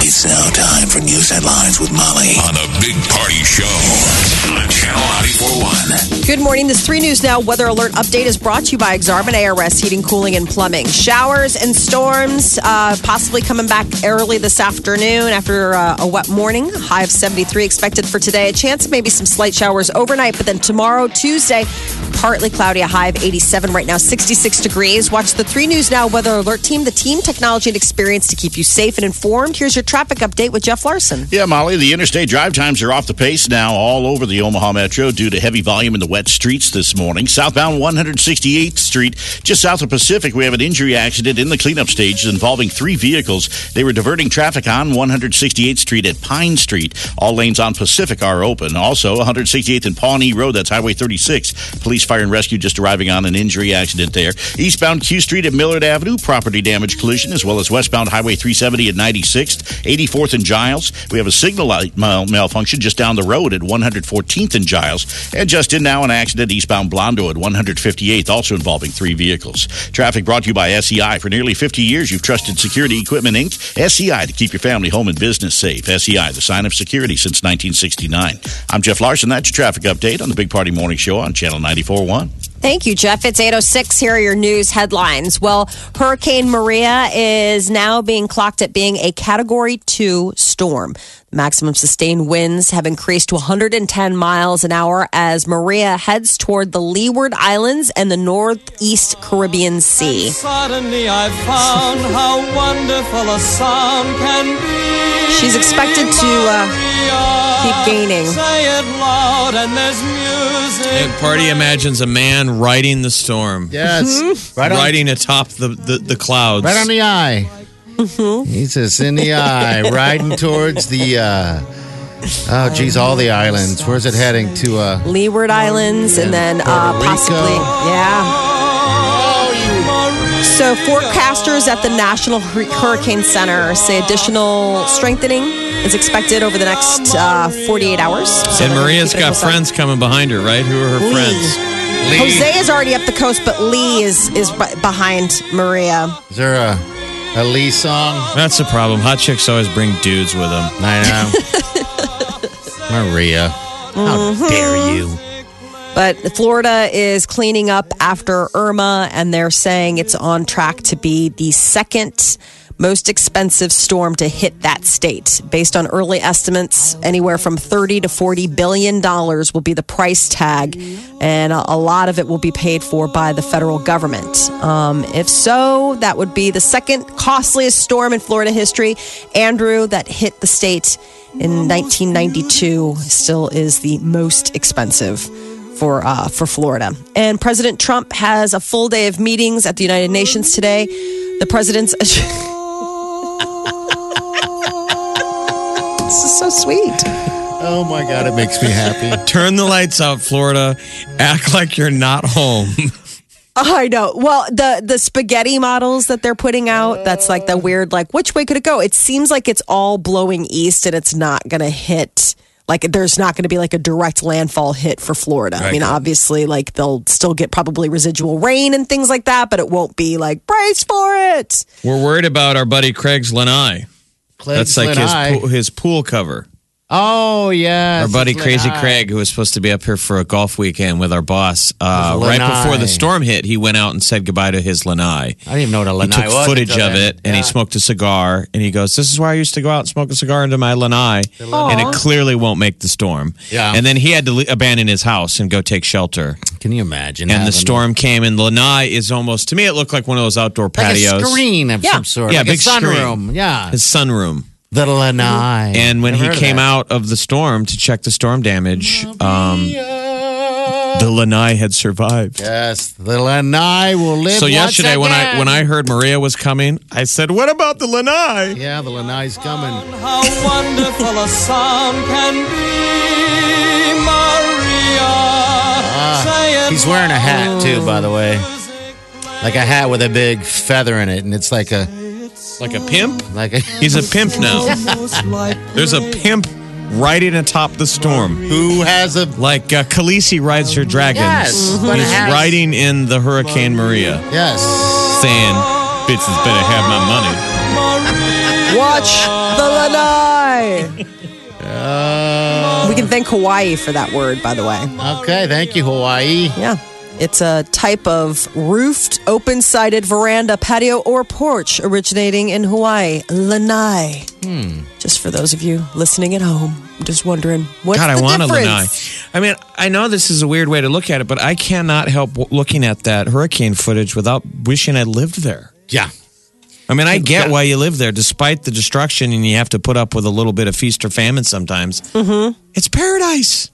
It's now time for news headlines with Molly on the Big Party Show on Channel 941. Good morning. This 3 News Now weather alert update is brought to you by Exarban ARS Heating, Cooling, and Plumbing. Showers and storms uh, possibly coming back early this afternoon after uh, a wet morning. High of 73 expected for today. A chance of maybe some slight showers overnight, but then tomorrow, Tuesday, partly cloudy, a high of 87. Right now, 66 degrees. Watch the 3 News Now weather alert team, the team, technology, and experience to keep you safe and informed. Here's your traffic update with Jeff Larson. Yeah, Molly, the interstate drive times are off the pace now all over the Omaha Metro due to heavy volume in the wet streets this morning. Southbound 168th Street, just south of Pacific, we have an injury accident in the cleanup stage involving three vehicles. They were diverting traffic on 168th Street at Pine Street. All lanes on Pacific are open. Also, 168th and Pawnee Road, that's Highway 36. Police, fire, and rescue just arriving on an injury accident there. Eastbound Q Street at Millard Avenue, property damage collision, as well as westbound Highway 370 at 96th. 84th and Giles. We have a signal light mal- malfunction just down the road at 114th and Giles. And just in now, an accident eastbound Blondo at 158th, also involving three vehicles. Traffic brought to you by SEI. For nearly 50 years, you've trusted Security Equipment Inc., SEI, to keep your family, home, and business safe. SEI, the sign of security since 1969. I'm Jeff Larson. That's your traffic update on the Big Party Morning Show on Channel 94.1. Thank you, Jeff. It's 806. Here are your news headlines. Well, Hurricane Maria is now being clocked at being a Category 2 storm. Maximum sustained winds have increased to 110 miles an hour as Maria heads toward the Leeward Islands and the Northeast Caribbean Sea. Suddenly I found how wonderful a sound can be. She's expected to uh, keep gaining. Say it loud and there's music. And Party imagines a man riding the storm, Yes. Right on, riding atop the, the, the clouds. right on the eye. He's just in the eye, riding towards the. Uh, oh, geez, all the islands. Where's it heading to? Uh, Leeward Islands and then uh, possibly, yeah. So, forecasters at the National Hurricane Center say additional strengthening is expected over the next uh, 48 hours. So and Maria's got friends coming behind her, right? Who are her Lee. friends? Jose is already up the coast, but Lee is is behind Maria. is there a, a Lee song? That's the problem. Hot chicks always bring dudes with them. I know. Maria. How mm-hmm. dare you? But Florida is cleaning up after Irma, and they're saying it's on track to be the second most expensive storm to hit that state. Based on early estimates, anywhere from 30 to 40 billion dollars will be the price tag, and a, lot of it will be paid for by the federal government. Um, if so, that would be the second costliest storm in Florida history. Andrew, that hit the state in 1992, still is the most expensive for uh, for Florida. And President Trump has a full day of meetings at the United Nations today. The president's this is so sweet. Oh my God, it makes me happy. Turn the lights out, Florida. Act like you're not home. I know. Well, the the spaghetti models that they're putting out, that's like the weird like which way could it go? It seems like it's all blowing east and it's not going to hit like there's not going to be like a direct landfall hit for Florida. I mean, obviously like they'll still get probably residual rain and things like that, but it won't be like brace for it. We're worried about our buddy Craig's lanai. That's like his pool, his pool cover. Oh yeah, Our buddy Crazy Craig, who was supposed to be up here for a golf weekend with our boss, uh, right before the storm hit, he went out and said goodbye to his lanai. I didn't even know what a lanai He took was footage of then. it and he smoked a cigar and he goes, "This is where I used to go out and smoke a cigar into my lanai, and it clearly won't make the storm." Yeah. and then he had to le- abandon his house and go take shelter. Can you imagine? And the storm came, and lanai is almost to me. It looked like one of those outdoor like patios. a screen of Yeah. some sort. Yeah, like big a sunroom. Yeah, His sunroom. The lanai. And when Never he heard of came out of the storm to check the storm damage, um, The Lanai had survived. Yes, the Lanai will live. So once yesterday when I when I heard Maria was coming, I said, "What about the Lanai?" yeah, the Lanai's coming. How wonderful a sound can be, Maria. Say Ah, He's wearing a hat too, by the way, like a hat with a big feather in it, and it's like a Like a pimp? like a. He's a pimp now. There's a pimp riding atop the storm. Who has a Like uh, Khaleesi rides her dragons. Yes, but it He's has- riding in the Hurricane Maria, yes? saying, "Bitches better have my money." Watch the lanai. Uh, We can thank Hawaii for that word, by the way. okay, thank you, Hawaii. Yeah. It's a type of roofed, open sided veranda, patio, or porch originating in Hawaii. Lanai. Hmm. Just for those of you listening at home, just wondering what's God, the I want a lanai. I mean, I know this is a weird way to look at it, but I cannot help w- looking at that hurricane footage without wishing I lived there. Yeah, I mean, I get why you live there, despite the destruction, and you have to put up with a little bit of feast or famine sometimes. Mm-hmm. It's paradise.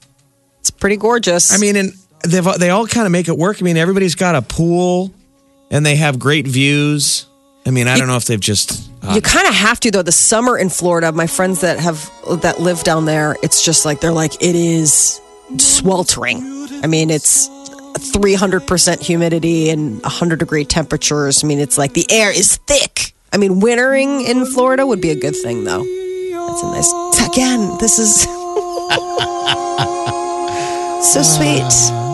It's pretty gorgeous. I mean, and they've, they all kind of make it work. I mean, everybody's got a pool, and they have great views. I mean, I don't know if they've just. uh, You kind of have to though. The summer in Florida, my friends that have that live down there, it's just like they're like it is sweltering. I mean, it's 300% humidity and 100 degree temperatures. I mean, it's like the air is thick. I mean, wintering in Florida would be a good thing though. It's a nice again, this is so sweet.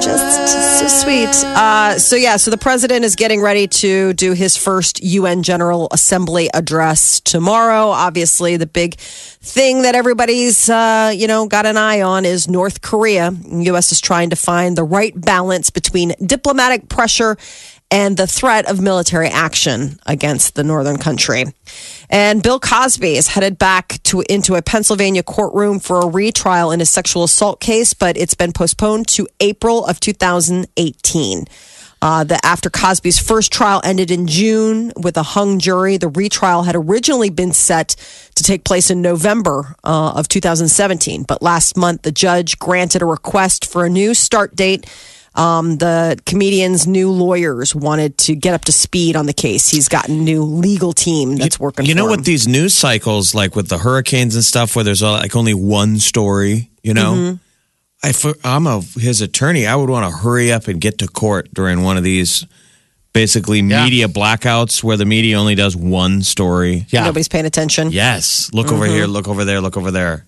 Just so sweet. Uh, so yeah, so the president is getting ready to do his first UN General Assembly address tomorrow. Obviously, the big thing that everybody's uh, you know got an eye on is North Korea. U.S. is trying to find the right balance between diplomatic pressure and the threat of military action against the northern country. And Bill Cosby is headed back to into a Pennsylvania courtroom for a retrial in his sexual assault case, but it's been postponed to April of 2018. Uh, the, after Cosby's first trial ended in June with a hung jury, the retrial had originally been set to take place in November uh, of 2017. But last month, the judge granted a request for a new start date. Um, the comedian's new lawyers wanted to get up to speed on the case. He's got a new legal team that's working. You know for what these news cycles like with the hurricanes and stuff, where there's uh, like only one story. You know, Mm-hmm. I, I'm a his attorney. I would want to hurry up and get to court during one of these basically Yeah. media blackouts where the media only does one story. yeah. Nobody's paying attention. Yes, look over Mm-hmm. here, look over there, look over there.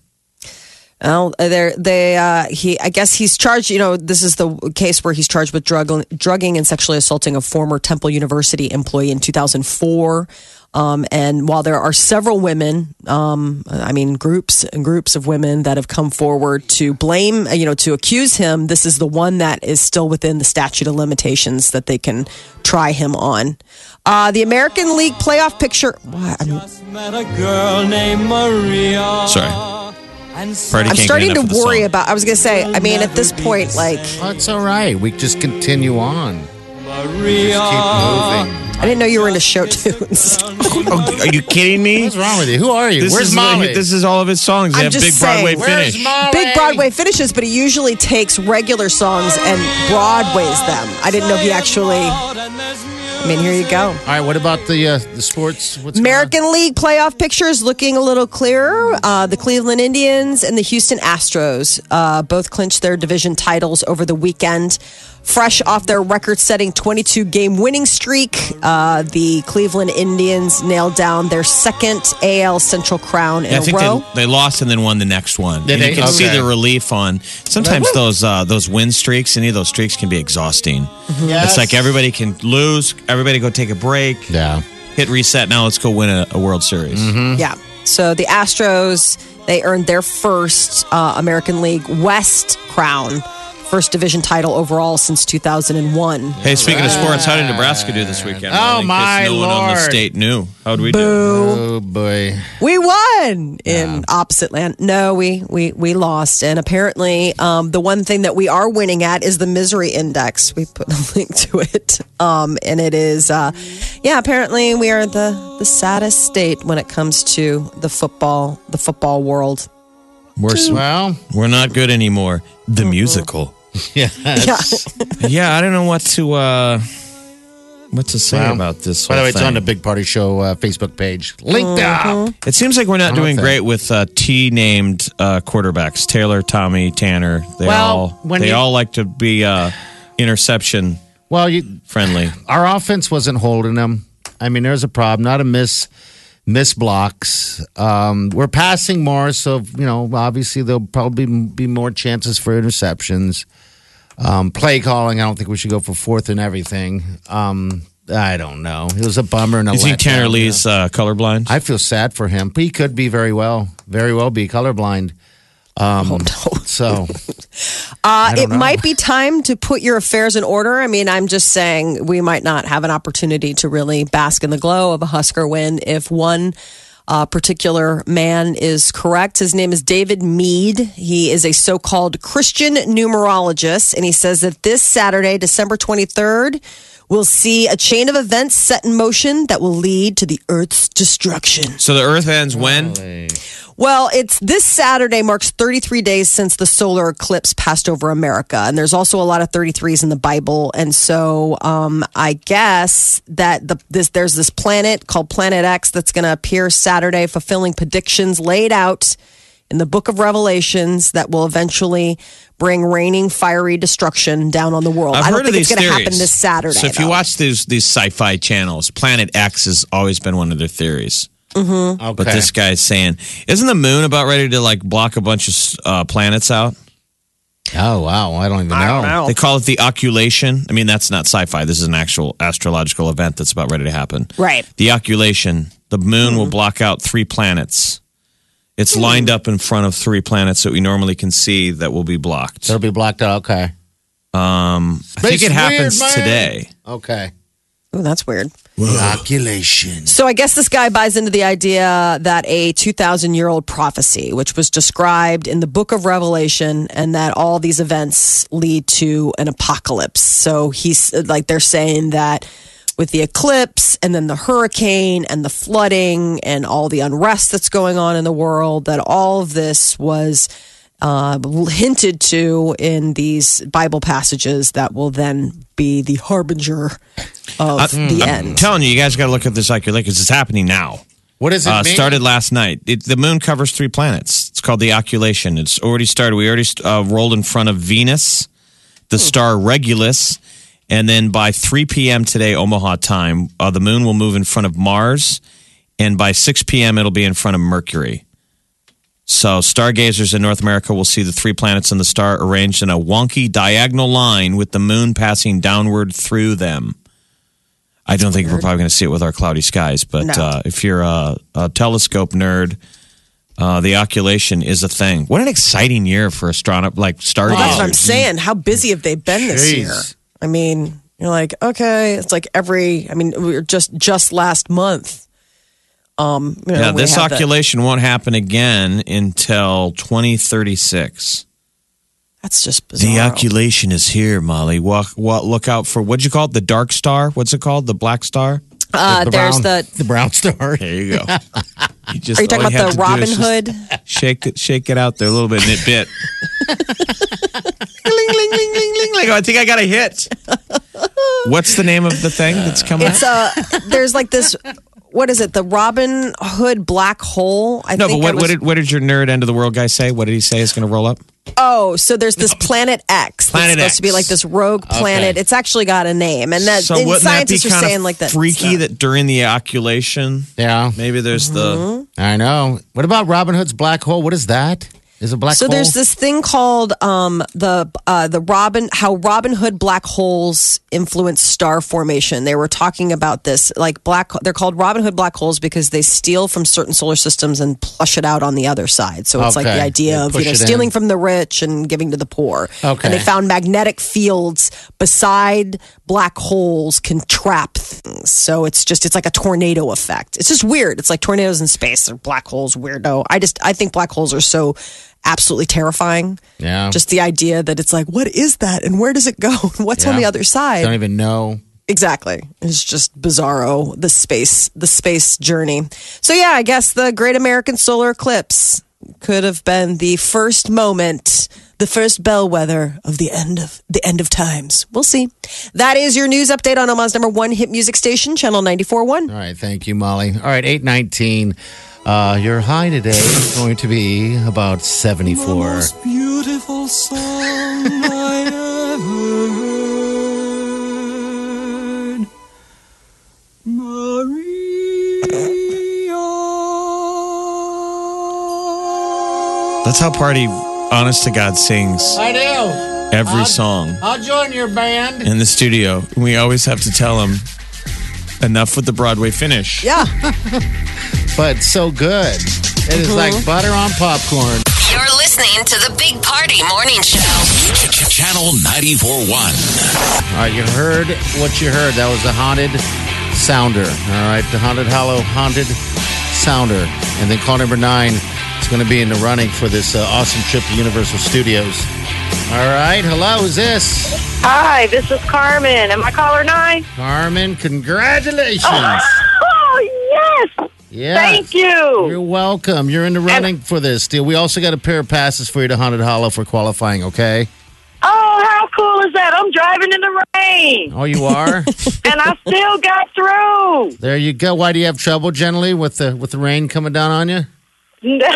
Well, they they uh, he I guess he's charged. You know, this is the case where he's charged with drug, drugging and sexually assaulting a former Temple University employee in 2004. Um, and while there are several women, um, I mean groups and groups of women that have come forward to blame, you know, to accuse him, this is the one that is still within the statute of limitations that they can try him on. Uh, the American League playoff picture. What? I'm, Just met a girl named Maria. Sorry. And I'm can't get starting to enough of the worry about. I was gonna say. I mean, at this point, like. That's all right. We just continue on. Maria. Just keep moving. I didn't know you were into show tunes. Oh, are you kidding me? What's wrong with you? Who are you? This Where's is Molly? This is all of his songs. They I'm have just big saying. Broadway Where's finish. Molly? Big Broadway finishes, but he usually takes regular songs and Broadways them. I didn't know he actually. I mean, here you go. All right. What about the uh, the sports? What's? American League playoff pictures looking a little clearer. Uh, the Cleveland Indians and the Houston Astros uh, both clinched their division titles over the weekend. Fresh off their record setting 22 game winning streak, uh, the Cleveland Indians nailed down their second AL Central crown in Yeah, I a think row. they, they lost and then won the next one. Did and they? you can see the relief on. Sometimes those uh, those win streaks, any of those streaks can be exhausting. Yes. It's like everybody can lose, everybody go take a break, Yeah. hit reset. Now let's go win a, a World Series. Yeah. So the Astros, they earned their first uh, American League West crown, first division title overall since 2001. Hey, speaking of sports, how did Nebraska do this weekend? Oh, In case my no one on the Lord. state knew. How'd we do? Oh boy. We won in opposite land. No, we we we lost. And apparently, um, the one thing that we are winning at is the misery index. We put a link to it, um, and it is, uh, yeah. Apparently, we are the the saddest state when it comes to the football the football world. We're, s- Well, we're not good anymore. The musical. Yes. yeah, I don't know what to uh what to say Well, about this. By the whole way, it's on the. Big Party Show uh, Facebook page. Linked up. It seems like we're not doing think. great with uh, T named uh, quarterbacks. Taylor, Tommy, Tanner. They Well, all when they you- all like to be uh, interception Well, you, friendly. our offense wasn't holding them. I mean, there's a problem. Not a miss, miss blocks. Um, we're passing more, so you know, obviously there'll probably be more chances for interceptions. Um, play calling. I don't think we should go for fourth and everything. Um, I don't know. It was a bummer. And a You think letdown, Tanner you Lee's know. uh, colorblind? I feel sad for him. He could be very well, very well be colorblind. Um, So Uh, it know. might be time to put your affairs in order. I mean, I'm just saying we might not have an opportunity to really bask in the glow of a Husker win if one uh, particular man is correct. His name is David Meade. He is a so called Christian numerologist, and he says that this Saturday, December 23rd, we'll see a chain of events set in motion that will lead to the Earth's destruction. so the Earth ends when? Well, it's this Saturday marks 33 days since the solar eclipse passed over America. And there's also a lot of 33s in the Bible. And so um, I guess that the, this there's this planet called Planet X that's going to appear Saturday, fulfilling predictions laid out in the book of Revelations that will eventually bring raining, fiery destruction down on the world. I've I don't heard of think it's these going to theories. happen this Saturday. So if you watch these these sci-fi channels, Planet X has always been one of their theories. okay. But this guy's saying, isn't the moon about ready to like block a bunch of uh, planets out? oh wow, I don't even know. Don't know. They call it the occultation. I mean, that's not sci-fi. This is an actual astrological event that's about ready to happen. Right. The occulation. The moon will block out three planets. It's lined up in front of three planets that we normally can see that will be blocked. It'll be blocked out. Okay. Um, I think it happens weird, man. today. Okay. Oh, that's weird. Inoculation. So I guess this guy buys into the idea that a 2,000 year old prophecy, which was described in the book of Revelation, and that all these events lead to an apocalypse. So he's like, they're saying that with the eclipse and then the hurricane and the flooding and all the unrest that's going on in the world, that all of this was uh, hinted to in these Bible passages that will then be the harbinger of the end. I'm end. telling you, you guys got to look at this occulation because it's happening now. What does it Uh, mean? started last night. It, the moon covers three planets. It's called the occulation. It's already started. We already uh, rolled in front of Venus, the star Regulus, and then by 3 p.m. today, Omaha time, uh, the moon will move in front of Mars, and by 6 p.m. it'll be in front of Mercury. So stargazers in North America will see the three planets and the star arranged in a wonky diagonal line with the moon passing downward through them. I don't think we're probably going to see it with our cloudy skies, but No. uh, if you're a, a telescope nerd, uh, the occulation is a thing. What an exciting year for astronomy, like stargazers. Well, that's what I'm saying. How busy have they been this Jeez. year? I mean, you're like, okay, it's like every. I mean, we are just just last month. Um, you know, Yeah, this oculation the- won't happen again until 2036. that's just bizarre. The oculation is here, Molly. Walk, walk, look out for what'd you call it? The dark star? What's it called? The black star? Uh, the there's brown, the. the brown star. There you go. You just, Are you talking all about have the Robin Hood? Shake it, shake it out there a little bit, and it bit. ling, ling, ling, ling, ling, ling. I think I got a hit. What's the name of the thing that's coming? It's out? uh There's like this. What is it? The Robin Hood black hole. I No, but what, was- what, did, what did your nerd end of the world guy say? What did he say is going to roll up? Oh, so there's this planet X. Planet that's supposed to be like this rogue planet. It's actually got a name, and that so and wouldn't that be scientists are kind saying of like that. freaky that during the occulation, Yeah, maybe there's Mm-hmm. the I know. What about Robin Hood's black hole? What is that? Is a black So hole? there's this thing called um, the uh, the Robin how Robin Hood black holes influence star formation. They were talking about this like black. They're called Robin Hood black holes because they steal from certain solar systems and plush it out on the other side. So it's like the idea They of you know it in. stealing from the rich and giving to the poor. Okay. And they found magnetic fields beside black holes can trap things. So it's just it's like a tornado effect. It's just weird. It's like tornadoes in space or black holes. Weirdo. I just I think black holes are so absolutely terrifying. Yeah. Just the idea that it's like, what is that and where does it go? And what's on the other side? Don't even know. Exactly. It's just bizarro the space the space journey. So yeah, I guess the Great American Solar Eclipse could have been the first moment the first bellwether of the end of the end of times. We'll see. That is your news update on Omaha's number one hit music station, Channel 94.1. All right, thank you, Molly. All right, eight nineteen. Uh, your high today is going to be about 74. The most beautiful song I ever heard. Maria. That's how Party, honest to God, sings I do. every song I'll join your band. in the studio. We always have to tell him enough with the Broadway finish. Yeah. But so good. It is like butter on popcorn. You're listening to the Big Party Morning Show. Channel 94.1. All right, you heard what you heard. That was the haunted sounder. All right, the haunted hollow haunted sounder. And then call number nine is going to be in the running for this uh, awesome trip to Universal Studios. All right, hello, who's this? Hi, this is Carmen. Am I caller nine? Carmen, congratulations. Oh, yes. Yeah. Thank you. You're welcome. You're in the running for this deal. We also got a pair of passes for you to Haunted Hollow for qualifying, okay? Oh, how cool is that? I'm driving in the rain, Oh, you are? and I still got through. there you go. Why do you have trouble generally with the with the rain coming down on you? no,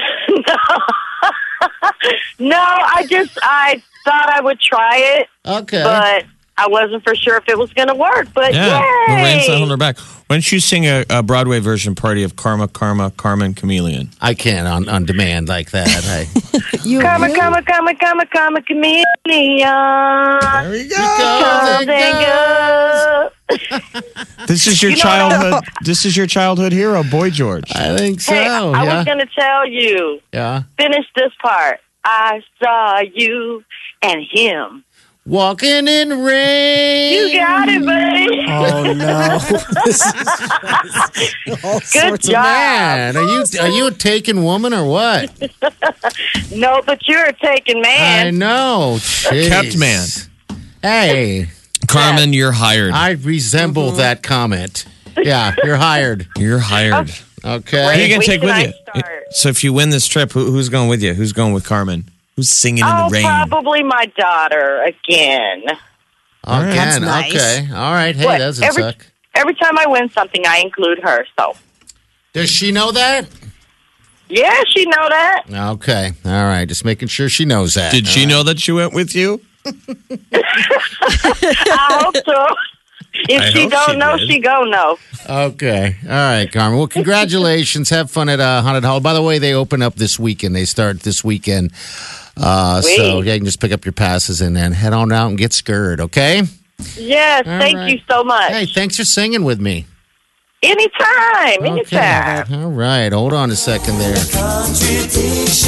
no, I just I thought I would try it, Okay. but I wasn't for sure if it was going to work. But Yeah, the rain's not holding her back. Why don't you sing a, a Broadway version party of Karma, Karma, Carmen, Chameleon? I can't on, on demand like that. I, You, Come on, come on, come on, come on, come on, chameleon. there we go. Come There you go. This is your You know- childhood. this is your childhood hero, Boy George. I think so. Hey, I yeah. was going to tell you. yeah. Finish this part. I saw you and him. Walking in rain. You got it, buddy. Oh, no. This is all Good sorts of- job. Man, are you are you a taken woman or what? No, but you're a taken man. I know. Jeez. Kept man. Hey, Carmen, you're hired. I resemble Mm-hmm. that comment. Yeah, you're hired. You're hired. Okay. Who are you gonna Wait take till with I you? start. So if you win this trip, who, who's going with you? Who's going with Carmen? Who's singing in Oh, the rain? probably my daughter again. Again, That's nice. okay. All right. Hey, What? that doesn't Every- suck. Every time I win something, I include her. So, Does she know that? yeah, she know that. Okay. All right. Just making sure she knows that. Did she know that she went with you? I hope so. If I she hope don't she know, did. she go know. Okay. All right, Carmen. Well, congratulations. Have fun at uh, Haunted Hall. By the way, they open up this weekend. They start this weekend. Uh, so, yeah, you can just pick up your passes and then head on out and get scurred, okay? Yes, All thank right. you so much. Hey, thanks for singing with me. Anytime, anytime. Okay. All right. Hold on a second there.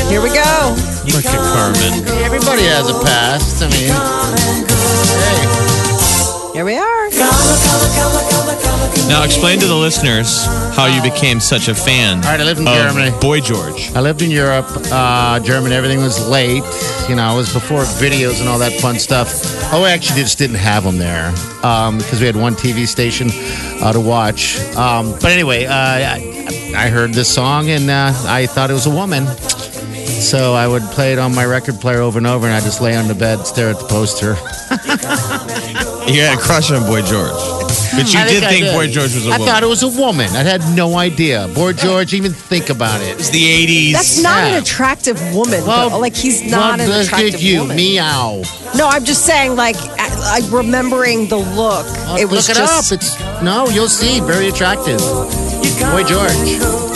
Here we go. Look at Carmen. Everybody has a past. I mean, hey. Here we are. Now explain to the listeners how you became such a fan All right, I lived in of Germany. Boy George. I lived in Europe, uh, Germany. Everything was late. You know, it was before videos and all that fun stuff. Oh, we actually just didn't have them there um, because we had one TV station uh, to watch. Um, but anyway, uh, I, I heard this song and uh, I thought it was a woman. So I would play it on my record player over and over, and I just lay on the bed, stare at the poster. You had a crush on Boy George, but you I did I think Boy George was a I woman. I thought it was a woman. I had no idea. Boy George, even think about it. was the '80s. That's not Yeah. an attractive woman. though. like he's not well, an look attractive at you, woman. meow. No, I'm just saying, like, I, I remembering the look. it was Look it just. up. It's no, you'll see. Very attractive. Boy George.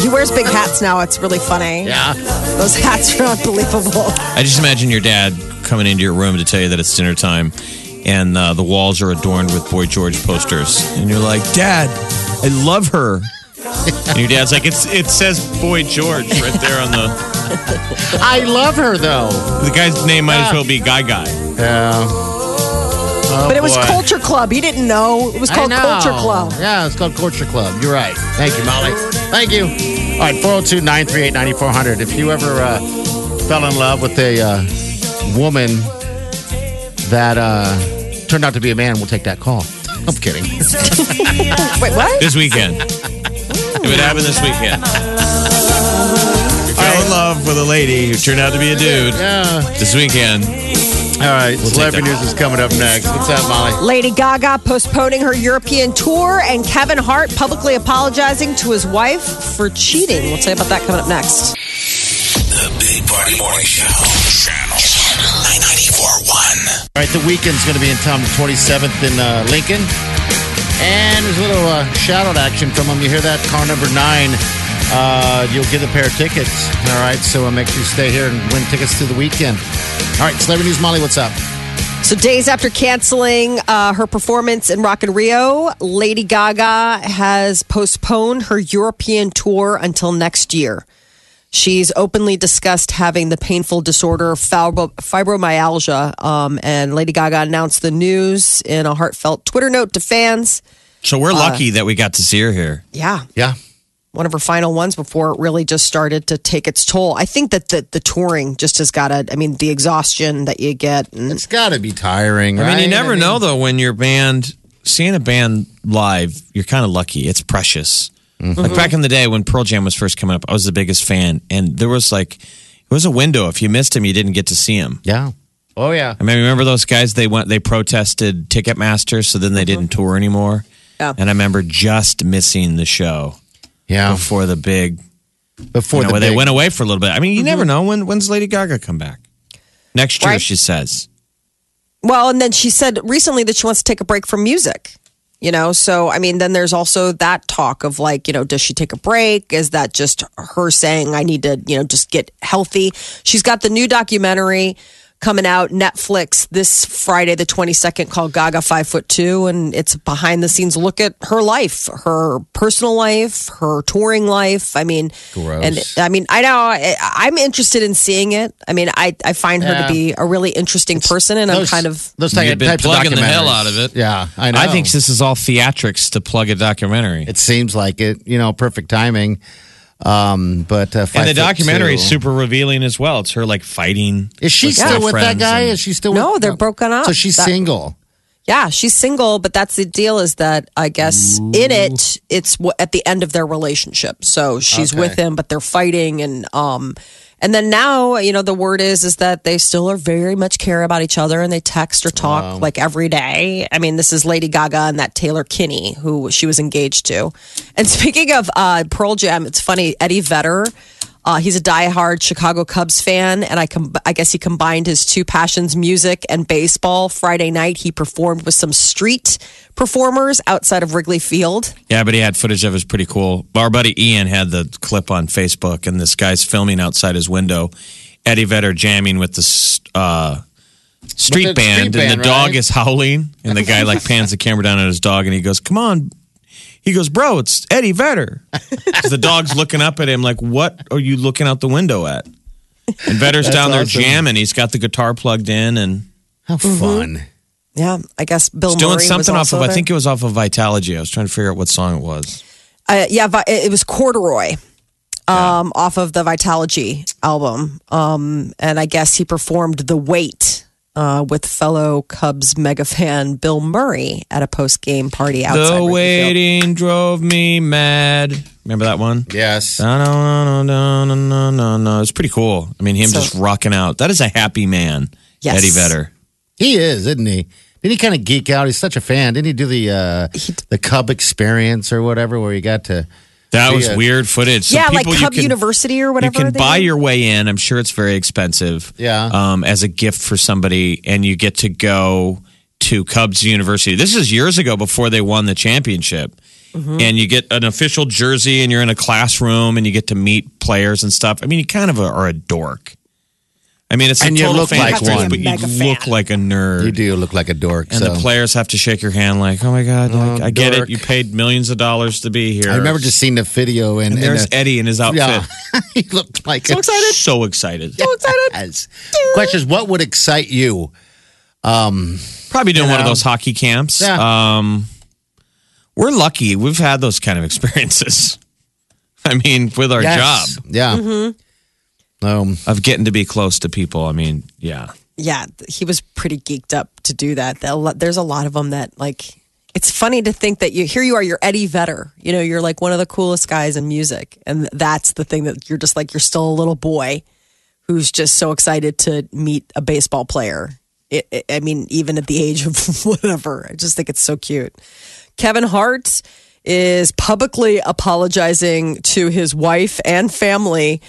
He wears big hats now. It's really funny. Yeah. Those hats are unbelievable. I just imagine your dad coming into your room to tell you that it's dinner time, and uh, the walls are adorned with Boy George posters, and you're like, "Dad, I love her." and your dad's like, "It's it says Boy George right there on the I love her though. the guy's name might as well be Guy Guy." Yeah. Oh, but it was boy. Culture Club. He didn't know. It was I called know. Culture Club. Yeah, it's called Culture Club. You're right. Thank you, Molly. Thank you. All right, 402 938 9400. If you ever uh, fell in love with a uh, woman that uh, turned out to be a man, we'll take that call. I'm kidding. Wait, what? This weekend, if it happened this weekend, you fell in in love with a lady who turned out to be a dude Yeah. this weekend. All right. take Celebrity news is coming up next. What's up, Molly? Lady Gaga postponing her European tour, and Kevin Hart publicly apologizing to his wife for cheating. We'll tell you about that coming up next. The Big Party Morning Show. Channel, Channel 941. All right, the Weeknd's going to be in town the 27th in uh, Lincoln. And there's a little uh, shout out action from them. You hear that? Car number nine. Uh, you'll get a pair of tickets. All right, so uh, make sure you stay here and win tickets to the Weeknd. All right, Celebrity News Molly, what's up? So, days after canceling uh, her performance in Rock in Rio, Lady Gaga has postponed her European tour until next year. She's openly discussed having the painful disorder fibromyalgia, um, and Lady Gaga announced the news in a heartfelt Twitter note to fans. So we're lucky that we got to see her here. Yeah, Yeah. one of her final ones before it really just started to take its toll. I think that the, the touring just has got to, I mean, the exhaustion that you get. And It's got to be tiring, I right? mean, you never know though when your band seeing a band live, you're kind of lucky. It's precious. Like mm-hmm. back in the day when Pearl Jam was first coming up, I was the biggest fan, and there was like it was a window. If you missed him, you didn't get to see him. Yeah. Oh, yeah. I mean, remember those guys? They went, they protested Ticketmaster, so then they mm-hmm. didn't tour anymore. Yeah. And I remember just missing the show Yeah. before the big, Before you know, the where big, they went away for a little bit. I mean, you never mm-hmm. know when when's Lady Gaga come back next year. Right. She says. Well, and then she said recently that she wants to take a break from music. You know, so I mean, then there's also that talk of like, you know, does she take a break? Is that just her saying, I need to, you know, just get healthy? She's got the new documentary coming out Netflix this Friday, the 22nd, called Gaga Five Foot Two. And it's behind the scenes look at her life, her personal life, her touring life. I mean, Gross. and I mean, I know I, I'm interested in seeing it. I mean, I, I find her Yeah. to be a really interesting person, and I'm kind of those You've type, been types plugging of the hell out of it. Yeah, I know. I think this is all theatrics to plug a documentary. It seems like it. You know, perfect timing. Um, but uh, and the documentary two. is super revealing as well. It's her like fighting. Is she with still with that guy? and- Is she still? With him? No, with, they're broken up. So she's That- single. Yeah, she's single, but that's the deal is that I guess in it, it's at the end of their relationship. So she's Okay. with him, but they're fighting. And, um, and then now, you know, the word is, is that they still are very much care about each other and they text or talk like every day. I mean, this is Lady Gaga and that Taylor Kinney who she was engaged to. And speaking of, uh, Pearl Jam, it's funny, Eddie Vedder, uh, he's a diehard Chicago Cubs fan, and I com- I guess he combined his two passions, music and baseball. Friday night, he performed with some street performers outside of Wrigley Field. Yeah, but he had footage of it. It was pretty cool. Our buddy Ian had the clip on Facebook, and this guy's filming outside his window. Eddie Vedder jamming with the uh, street With the band, street and band, the dog is howling, and the guy like pans the camera down at his dog, and he goes, "Come on." He goes, bro, it's Eddie Vedder. 'Cause the dog's looking up at him like, what are you looking out the window at? And Vedder's That's down there awesome. jamming. He's got the guitar plugged in and How fun. Yeah, I guess Bill he's doing Murray something was off of, also I think it was off of Vitalogy. I was trying to figure out what song it was. Uh, yeah, it was Corduroy. Um, off of the Vitalogy album. Um, and I guess he performed The Weight uh, with fellow Cubs mega fan Bill Murray at a post game party outside. The Wrigley Field. waiting drove me mad. Remember that one? Yes. No, no, no, no, no, no, no, no. It's pretty cool. I mean, him So- just rocking out. That is a happy man, Yes. Eddie Vedder. He is, isn't he? Didn't he kind of geek out? He's such a fan. Didn't he do the uh, the Cub experience or whatever, where he got to? That Be was a- weird footage. So yeah, like people you Cub can- University or whatever. You can buy do. your way in. I'm sure it's very expensive. Yeah. Um, as a gift for somebody, and you get to go to Cubs University. This is years ago before they won the championship. Mm-hmm. And you get an official jersey, and you're in a classroom, and you get to meet players and stuff. I mean, you kind of are a dork. I mean, it's a And you total look fan like experience, one. but you Mega look fan. like a nerd. You do look like a dork. And so. the players have to shake your hand, like, "Oh my god, like, Oh, I get dork. it. You paid millions of dollars to be here." I remember just seeing the video and, and there's and, Eddie in his uh, outfit. yeah, he looked like So a- excited! So excited! So excited. Question is, what would excite you? Probably doing You one of those hockey camps. Yeah. Um, we're lucky. We've had those kind of experiences. I mean, with our Yes. job Yeah. Mm-hmm. Um, of getting to be close to people. I mean, yeah. yeah, he was pretty geeked up to do that. There's a lot of them that like it's funny to think that you here you are, you're Eddie Vedder. You know, you're like one of the coolest guys in music, and that's the thing that you're just like you're still a little boy who's just so excited to meet a baseball player. It, it, I mean, even at the age of whatever, I just think it's so cute. Kevin Hart is publicly apologizing to his wife and family.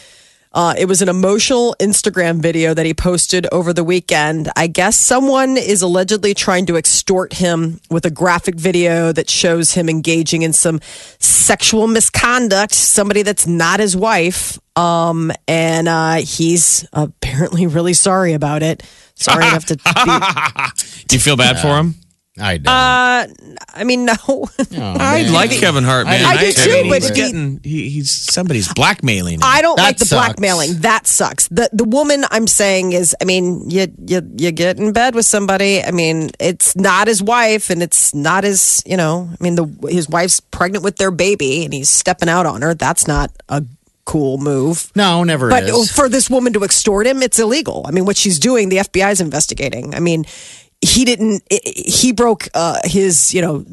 Uh, it was an emotional Instagram video that he posted over the weekend. I guess someone is allegedly trying to extort him with a graphic video that shows him engaging in some sexual misconduct, somebody that's not his wife. Um, and uh, he's apparently really sorry about it. Sorry to have to be Do you feel bad for him? I don't. Uh, I mean, no. I like Kevin Hart, man. I do too, mean, but he's he- getting he, he's somebody's blackmailing him. I don't That like the sucks. blackmailing. That sucks. The the woman I'm saying is, I mean, you you you get in bed with somebody. I mean, it's not his wife, and it's not his. You know, I mean, the his wife's pregnant with their baby, and he's stepping out on her. That's not a cool move. no, never But is. for this woman to extort him, it's illegal. I mean, what she's doing, the FBI is investigating. I mean, he didn't. He broke uh, his, you know,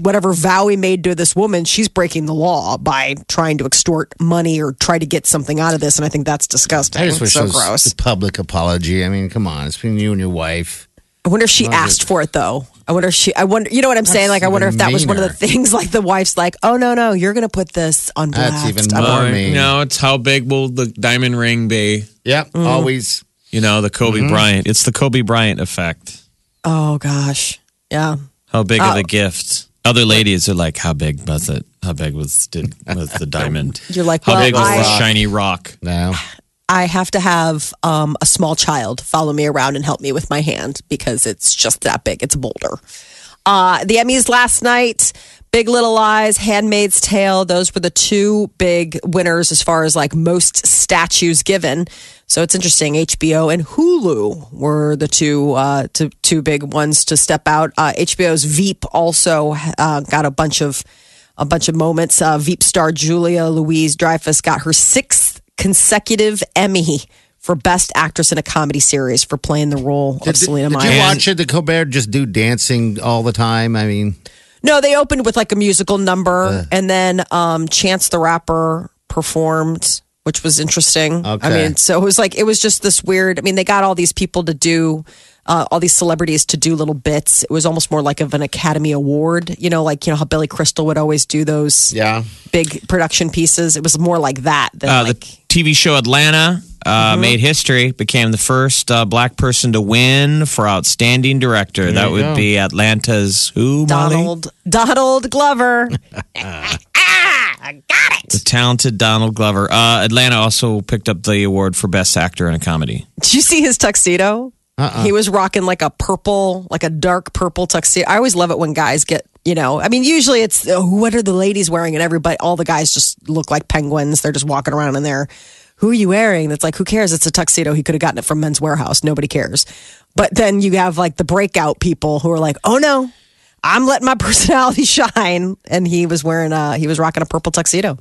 whatever vow he made to this woman. She's breaking the law by trying to extort money or try to get something out of this, and I think that's disgusting. I just wish so it was gross. a public apology. I mean, come on, it's between you and your wife. I wonder if she asked for it though. I wonder if she. I wonder. You know what I'm saying? Like, I wonder if even that was one of the things. Like, the wife's like, "Oh no, no, you're going to put this on blast." That's even more mean. no, it's how big will the diamond ring be? Yep, Mm. always. You know, the Kobe Mm-hmm. Bryant. It's the Kobe Bryant effect. Oh gosh, yeah. How big Oh. of a gift? Other ladies are like, "How big was it? How big was did was the diamond? You're like, How well, big was the shiny rock?" Now, I have to have um, a small child follow me around and help me with my hand because it's just that big. It's a boulder. Uh, the Emmys last night, Big Little Lies, Handmaid's Tale, those were the two big winners as far as like most statues given. So it's interesting. HBO and Hulu were the two uh, two, two big ones to step out. Uh, HBO's Veep also uh, got a bunch of a bunch of moments. Uh, Veep star Julia Louise Dreyfus got her sixth consecutive Emmy for Best Actress in a Comedy Series for playing the role of Did, Selina did Meyer. you watch it? Did Colbert just do dancing all the time? I mean, No, they opened with like a musical number, and then um, Chance the Rapper performed, which was interesting. I mean, so it was like it was just this weird. I mean, they got all these people to do. Uh, all these celebrities to do little bits. It was almost more like of an Academy Award, you know, like you know how Billy Crystal would always do those yeah. big production pieces. It was more like that than Uh, like the TV show Atlanta uh, made history, became the first uh, black person to win for outstanding director. that would go. be Atlanta's who? Molly? Donald Donald Glover. I got it. The talented Donald Glover. Uh, Atlanta also picked up the award for best actor in a comedy. Did you see his tuxedo? He was rocking like a purple, like a dark purple tuxedo. I always love it when guys get, you know, I mean, usually it's oh, what are the ladies wearing, and everybody, all the guys just look like penguins. They're just walking around in there. Who are you wearing? That's like, who cares? It's a tuxedo. He could have gotten it from Men's Wearhouse. Nobody cares. But then you have like the breakout people who are like, oh no, I'm letting my personality shine. And he was wearing a, he was rocking a purple tuxedo,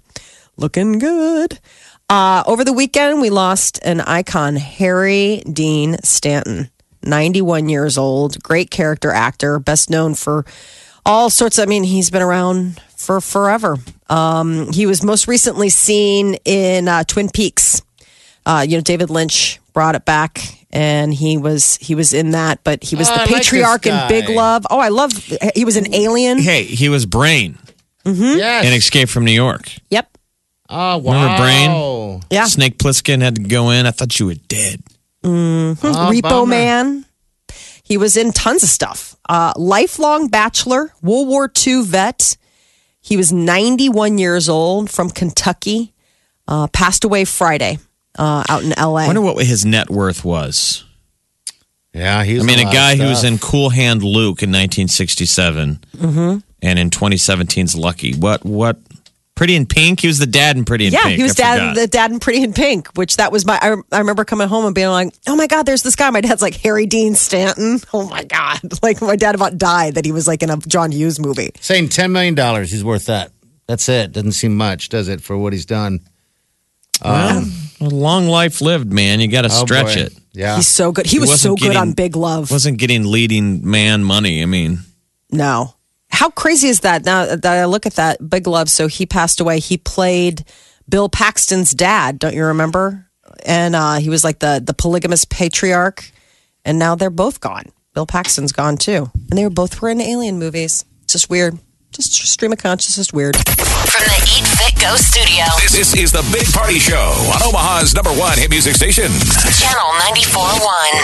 looking good. Uh, over the weekend, we lost an icon, Harry Dean Stanton, 91 years old, great character actor, best known for all sorts. I mean, he's been around for forever. Um, he was most recently seen in uh, Twin Peaks. Uh, you know, David Lynch brought it back, and he was he was in that. But he was Oh, the I like patriarch in Big. Love. Oh, I love. He was an alien. Hey, he was Brain Yes. in Escape from New York. Yep. oh, wow. Remember Brain? Yeah. Snake Plissken had to go in. I thought you were dead. Oh, Repo bummer. Man. He was in tons of stuff. Uh, lifelong bachelor, World War II vet. He was 91 years old from Kentucky. Uh, passed away Friday uh, out in LA. I wonder what his net worth was. Yeah, he's I mean, a lot guy who was in Cool Hand Luke in 1967, Mm-hmm. and in 2017's Lucky. What? What? Pretty in Pink. He was the dad in Pretty in Pink. yeah, Pink. he was I dad, forgot. the dad in Pretty in Pink, which that was my. I, I remember coming home and being like, "Oh my God, there's this guy." My dad's like Harry Dean Stanton. Oh my God, like my dad about died that he was like in a John Hughes movie. saying $10 million. He's worth that. That's it. Doesn't seem much, does it, for what he's done? Um, a long life lived, man. You got to Oh, stretch boy. it. Yeah. He's so good. He, He was so wasn't good getting- on Big Love. Wasn't getting leading man money. I mean, No. How crazy is that? Now that I look at that, Big Love. So he passed away. He played Bill Paxton's dad. Don't you remember? And uh, he was like the the polygamous patriarch. And now they're both gone. Bill Paxton's gone too, and they were both were in Alien movies. It's just weird. Just stream of consciousness, weird. From the Eat Fit Go studio. This, this is the Big Party Show on Omaha's number one hit music station. Channel 94.1.